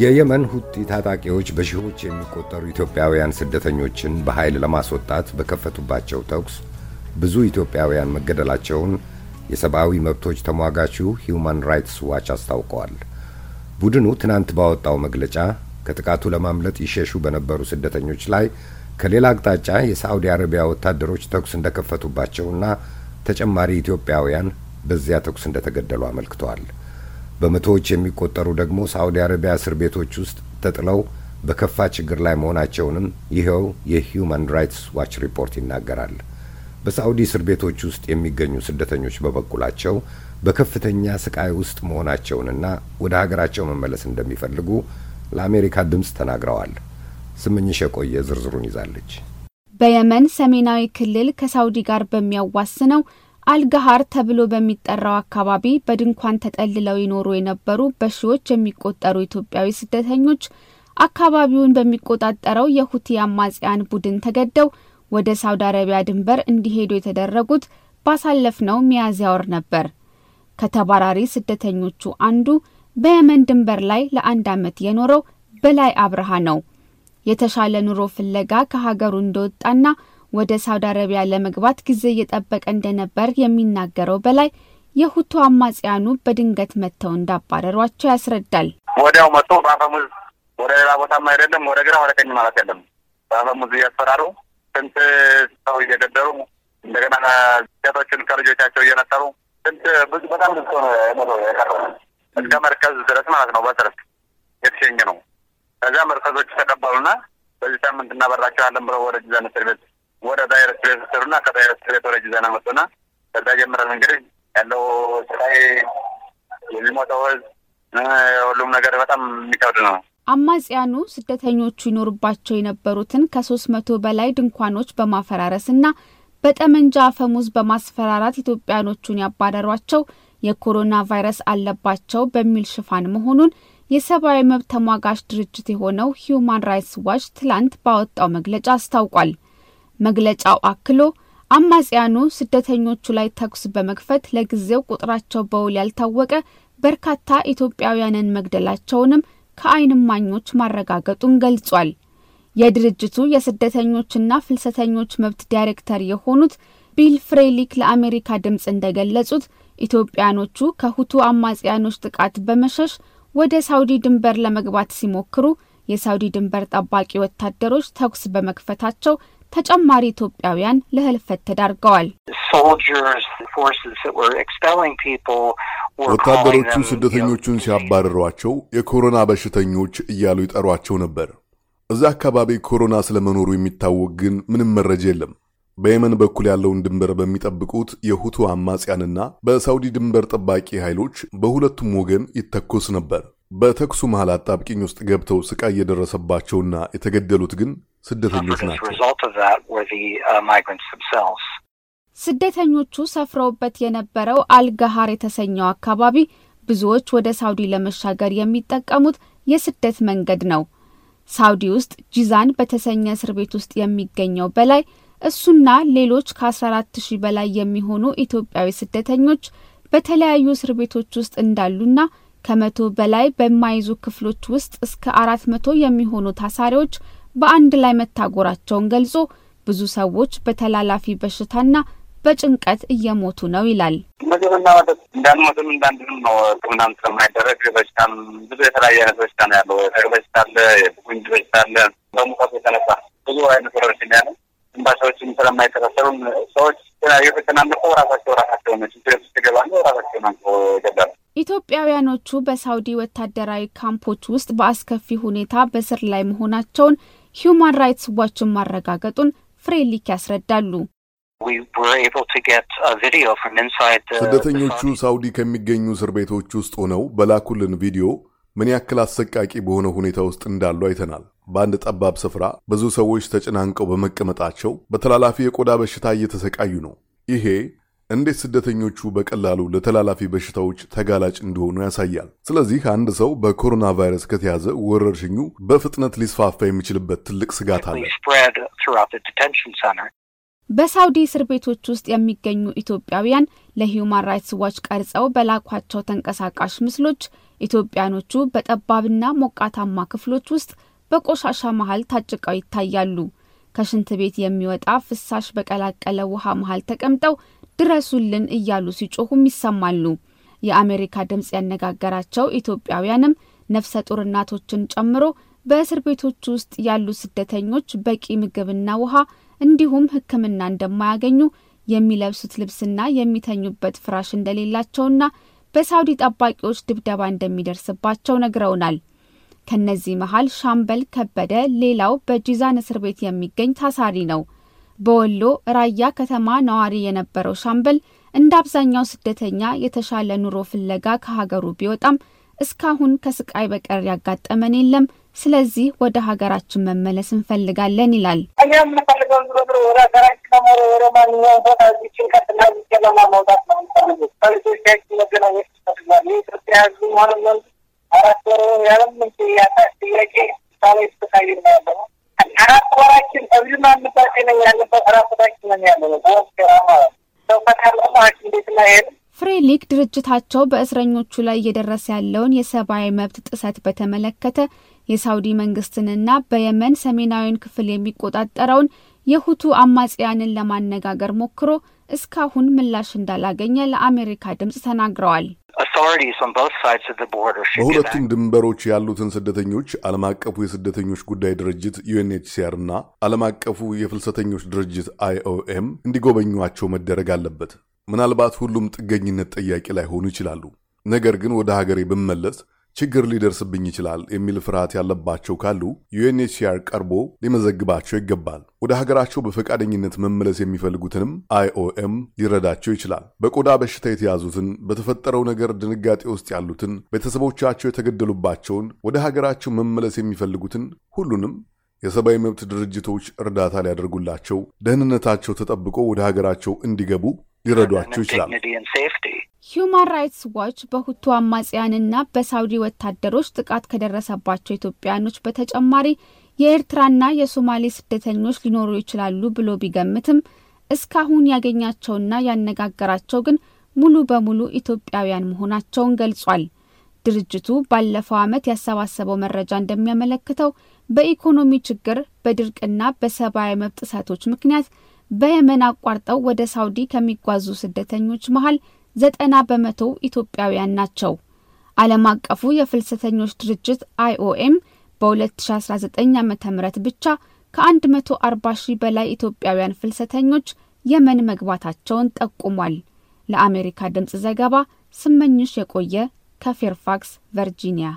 የየመን ሁቲ ታጣቂዎች በሺዎች የሚቆጠሩ ኢትዮጵያውያን ስደተኞችን በኃይል ለማስወጣት በከፈቱባቸው ተኩስ ብዙ ኢትዮጵያውያን መገደላቸውን የሰብአዊ መብቶች ተሟጋቹ ሂዩማን ራይትስ ዋች አስታውቀዋል። ቡድኑ ትናንት ባወጣው መግለጫ ከጥቃቱ ለማምለጥ ይሸሹ በነበሩ ስደተኞች ላይ ከሌላ አቅጣጫ የሳዑዲ አረቢያ ወታደሮች ተኩስ እንደከፈቱባቸውና ተጨማሪ ኢትዮጵያውያን በዚያ ተኩስ እንደተገደሉ አመልክተዋል። በመቶዎች የሚቆጠሩ ደግሞ ሳዑዲ አረቢያ እስር ቤቶች ውስጥ ተጥለው በከፋ ችግር ላይ መሆናቸውንም ይኸው የሂዩማን ራይትስ ዋች ሪፖርት ይናገራል። በሳዑዲ እስር ቤቶች ውስጥ የሚገኙ ስደተኞች በበኩላቸው በከፍተኛ ስቃይ ውስጥ መሆናቸውንና ወደ ሀገራቸው መመለስ እንደሚፈልጉ ለአሜሪካ ድምፅ ተናግረዋል። ስምኝሽ የቆየ ዝርዝሩን ይዛለች። በየመን ሰሜናዊ ክልል ከሳውዲ ጋር በሚያዋስነው አልጋሃር ተብሎ በሚጠራው አካባቢ በድንኳን ተጠልለው ይኖሩ የነበሩ በሺዎች የሚቆጠሩ ኢትዮጵያዊ ስደተኞች አካባቢውን በሚቆጣጠረው የሁቲ አማጽያን ቡድን ተገደው ወደ ሳውዲ አረቢያ ድንበር እንዲሄዱ የተደረጉት ባሳለፍነው ሚያዝያ ወር ነበር። ከተባራሪ ስደተኞቹ አንዱ በየመን ድንበር ላይ ለአንድ ዓመት የኖረው በላይ አብርሃ ነው። የተሻለ ኑሮ ፍለጋ ከሀገሩ እንደወጣና ወደ ሳውዲ አረቢያ ለመግባት ጊዜ እየጠበቀ እንደነበር የሚናገረው በላይ የሁቱ አማጽያኑ በድንገት መጥተው እንዳባረሯቸው ያስረዳል። ወዲያው መጥቶ በአፈሙዝ ወደ ሌላ ቦታም አይደለም ወደ ግራ ወደ ቀኝ ማለት የለም። በአፈሙዝ እያስፈራሩ ስንት ሰው እየገደሉ እንደገና ሴቶችን ከልጆቻቸው እየነጠሩ ስንት ብዙ በጣም ብዙ ነው እስከ መርከዝ ድረስ ማለት ነው። በስርፍ የተሸኘ ነው። ከዚያ መርከዞች ተቀበሉና በዚህ ሳምንት እናበራቸዋለን ብለው ወደ ጂዛን እስር ቤት ወደ ወሰዱና ከዳይር እስር ቤት ወደ ጂዛን መጡና ከዛ ጀምረን እንግዲህ ያለው ስቃይ የሚሞተው ሁሉም ነገር በጣም የሚከብድ ነው። አማጽያኑ ስደተኞቹ ይኖሩባቸው የነበሩትን ከሶስት መቶ በላይ ድንኳኖች በማፈራረስና በጠመንጃ አፈሙዝ በማስፈራራት ኢትዮጵያኖቹን ያባረሯቸው የኮሮና ቫይረስ አለባቸው በሚል ሽፋን መሆኑን የሰብአዊ መብት ተሟጋች ድርጅት የሆነው ሂዩማን ራይትስ ዋች ትላንት ባወጣው መግለጫ አስታውቋል። መግለጫው አክሎ አማጽያኑ ስደተኞቹ ላይ ተኩስ በመክፈት ለጊዜው ቁጥራቸው በውል ያልታወቀ በርካታ ኢትዮጵያውያንን መግደላቸውንም ከዓይን እማኞች ማረጋገጡን ገልጿል። የድርጅቱ የስደተኞችና ፍልሰተኞች መብት ዳይሬክተር የሆኑት ቢል ፍሬሊክ ለአሜሪካ ድምፅ እንደገለጹት ኢትዮጵያኖቹ ከሁቱ አማጽያኖች ጥቃት በመሸሽ ወደ ሳውዲ ድንበር ለመግባት ሲሞክሩ የሳውዲ ድንበር ጠባቂ ወታደሮች ተኩስ በመክፈታቸው ተጨማሪ ኢትዮጵያውያን ለህልፈት ተዳርገዋል። ወታደሮቹ ስደተኞቹን ሲያባረሯቸው የኮሮና በሽተኞች እያሉ ይጠሯቸው ነበር። እዚያ አካባቢ ኮሮና ስለመኖሩ የሚታወቅ ግን ምንም መረጃ የለም። በየመን በኩል ያለውን ድንበር በሚጠብቁት የሁቱ አማጽያንና በሳውዲ ድንበር ጠባቂ ኃይሎች በሁለቱም ወገን ይተኮስ ነበር። በተኩሱ መሃል አጣብቂኝ ውስጥ ገብተው ስቃይ የደረሰባቸውና የተገደሉት ግን ስደተኞች ናቸው። ስደተኞቹ ሰፍረውበት የነበረው አልጋሃር የተሰኘው አካባቢ ብዙዎች ወደ ሳውዲ ለመሻገር የሚጠቀሙት የስደት መንገድ ነው። ሳውዲ ውስጥ ጂዛን በተሰኘ እስር ቤት ውስጥ የሚገኘው በላይ እሱና ሌሎች ከ14 ሺህ በላይ የሚሆኑ ኢትዮጵያዊ ስደተኞች በተለያዩ እስር ቤቶች ውስጥ እንዳሉና ከመቶ በላይ በማይዙ ክፍሎች ውስጥ እስከ አራት መቶ የሚሆኑ ታሳሪዎች በአንድ ላይ መታጎራቸውን ገልጾ ብዙ ሰዎች በተላላፊ በሽታና በጭንቀት እየሞቱ ነው ይላል። ምግብና መጠጥ እንዳንሞትም እንዳንድንም ነው። ሕክምናም ስለማይደረግ በሽታም ብዙ የተለያየ አይነት በሽታ ነው ያለው። በሽታ አለ፣ የጉንጅ በሽታ አለ። በሙቀቱ የተነሳ ብዙ አይነት ወረርሽኝ ያለ ትንባሻዎችም ስለማይተሳሰሩም ሰዎች የተጨናነቁ ራሳቸው ራሳቸው ነው ችግር ውስጥ ይገባሉ። ራሳቸው ናቸው ይገባሉ። ኢትዮጵያውያኖቹ በሳውዲ ወታደራዊ ካምፖች ውስጥ በአስከፊ ሁኔታ በስር ላይ መሆናቸውን ሂዩማን ራይትስ ዋችን ማረጋገጡን ፍሬሊክ ያስረዳሉ። ስደተኞቹ ሳውዲ ከሚገኙ እስር ቤቶች ውስጥ ሆነው በላኩልን ቪዲዮ ምን ያክል አሰቃቂ በሆነ ሁኔታ ውስጥ እንዳሉ አይተናል። በአንድ ጠባብ ስፍራ ብዙ ሰዎች ተጨናንቀው በመቀመጣቸው በተላላፊ የቆዳ በሽታ እየተሰቃዩ ነው። ይሄ እንዴት ስደተኞቹ በቀላሉ ለተላላፊ በሽታዎች ተጋላጭ እንደሆኑ ያሳያል። ስለዚህ አንድ ሰው በኮሮና ቫይረስ ከተያዘ ወረርሽኙ በፍጥነት ሊስፋፋ የሚችልበት ትልቅ ስጋት አለ። በሳውዲ እስር ቤቶች ውስጥ የሚገኙ ኢትዮጵያውያን ለሂዩማን ራይትስ ዋች ቀርጸው በላኳቸው ተንቀሳቃሽ ምስሎች ኢትዮጵያኖቹ በጠባብና ሞቃታማ ክፍሎች ውስጥ በቆሻሻ መሀል ታጭቀው ይታያሉ። ከሽንት ቤት የሚወጣ ፍሳሽ በቀላቀለ ውሃ መሀል ተቀምጠው ድረሱልን እያሉ ሲጮሁም ይሰማሉ። የአሜሪካ ድምፅ ያነጋገራቸው ኢትዮጵያውያንም ነፍሰ ጡር እናቶችን ጨምሮ በእስር ቤቶች ውስጥ ያሉ ስደተኞች በቂ ምግብና ውሃ እንዲሁም ሕክምና እንደማያገኙ የሚለብሱት ልብስና የሚተኙበት ፍራሽ እንደሌላቸውና በሳውዲ ጠባቂዎች ድብደባ እንደሚደርስባቸው ነግረውናል። ከነዚህ መሀል ሻምበል ከበደ ሌላው በጂዛን እስር ቤት የሚገኝ ታሳሪ ነው። በወሎ ራያ ከተማ ነዋሪ የነበረው ሻምበል እንደ አብዛኛው ስደተኛ የተሻለ ኑሮ ፍለጋ ከሀገሩ ቢወጣም እስካሁን ከስቃይ በቀር ያጋጠመን የለም። ስለዚህ ወደ ሀገራችን መመለስ እንፈልጋለን ይላል። እኛ የምንፈልገው ዞሮ ዞሮ ወደ ሀገራችን ለመሮ ወደ ማንኛውም ቦታ እዚህ ጭንቀትና ጨለማ መውጣት ነው የምንፈልገው። ከልጆቻችን መገናኘት ይፈልጋል። የኢትዮጵያ ሕዝብ ሆነ አራት ወር ያለምን ጥያቄ ሳላይ ስተካይ ነው ያለው። አራት ወራችን ማንባጭ ነው ያለበት። አራት ወራችን ነው ያለ ነው። በወስራ ማለት ሰው ከታለማ ሐኪም ፍሬሊክ ድርጅታቸው በእስረኞቹ ላይ እየደረሰ ያለውን የሰብአዊ መብት ጥሰት በተመለከተ የሳውዲ መንግስትንና በየመን ሰሜናዊን ክፍል የሚቆጣጠረውን የሁቲ አማጽያንን ለማነጋገር ሞክሮ እስካሁን ምላሽ እንዳላገኘ ለአሜሪካ ድምፅ ተናግረዋል። በሁለቱም ድንበሮች ያሉትን ስደተኞች ዓለም አቀፉ የስደተኞች ጉዳይ ድርጅት ዩኤንኤችሲአር እና ዓለም አቀፉ የፍልሰተኞች ድርጅት አይኦኤም እንዲጎበኟቸው መደረግ አለበት። ምናልባት ሁሉም ጥገኝነት ጠያቂ ላይሆኑ ይችላሉ። ነገር ግን ወደ ሀገሬ ብመለስ ችግር ሊደርስብኝ ይችላል የሚል ፍርሃት ያለባቸው ካሉ ዩኤንኤችሲአር ቀርቦ ሊመዘግባቸው ይገባል። ወደ ሀገራቸው በፈቃደኝነት መመለስ የሚፈልጉትንም አይኦኤም ሊረዳቸው ይችላል። በቆዳ በሽታ የተያዙትን፣ በተፈጠረው ነገር ድንጋጤ ውስጥ ያሉትን፣ ቤተሰቦቻቸው የተገደሉባቸውን፣ ወደ ሀገራቸው መመለስ የሚፈልጉትን ሁሉንም የሰብአዊ መብት ድርጅቶች እርዳታ ሊያደርጉላቸው፣ ደህንነታቸው ተጠብቆ ወደ ሀገራቸው እንዲገቡ ሊረዷቸው ይችላል። ሂዩማን ራይትስ ዋች በሁቱ አማጽያንና በሳውዲ ወታደሮች ጥቃት ከደረሰባቸው ኢትዮጵያውያኖች በተጨማሪ የኤርትራና የሶማሌ ስደተኞች ሊኖሩ ይችላሉ ብሎ ቢገምትም እስካሁን ያገኛቸውና ያነጋገራቸው ግን ሙሉ በሙሉ ኢትዮጵያውያን መሆናቸውን ገልጿል። ድርጅቱ ባለፈው ዓመት ያሰባሰበው መረጃ እንደሚያመለክተው በኢኮኖሚ ችግር፣ በድርቅና በሰብአዊ መብት ጥሰቶች ምክንያት በየመን አቋርጠው ወደ ሳውዲ ከሚጓዙ ስደተኞች መሀል ዘጠና በመቶ ኢትዮጵያውያን ናቸው። ዓለም አቀፉ የፍልሰተኞች ድርጅት አይኦኤም በ2019 ዓ ም ብቻ ከ140 ሺህ በላይ ኢትዮጵያውያን ፍልሰተኞች የመን መግባታቸውን ጠቁሟል። ለአሜሪካ ድምፅ ዘገባ ስመኝሽ የቆየ ከፌርፋክስ ቨርጂኒያ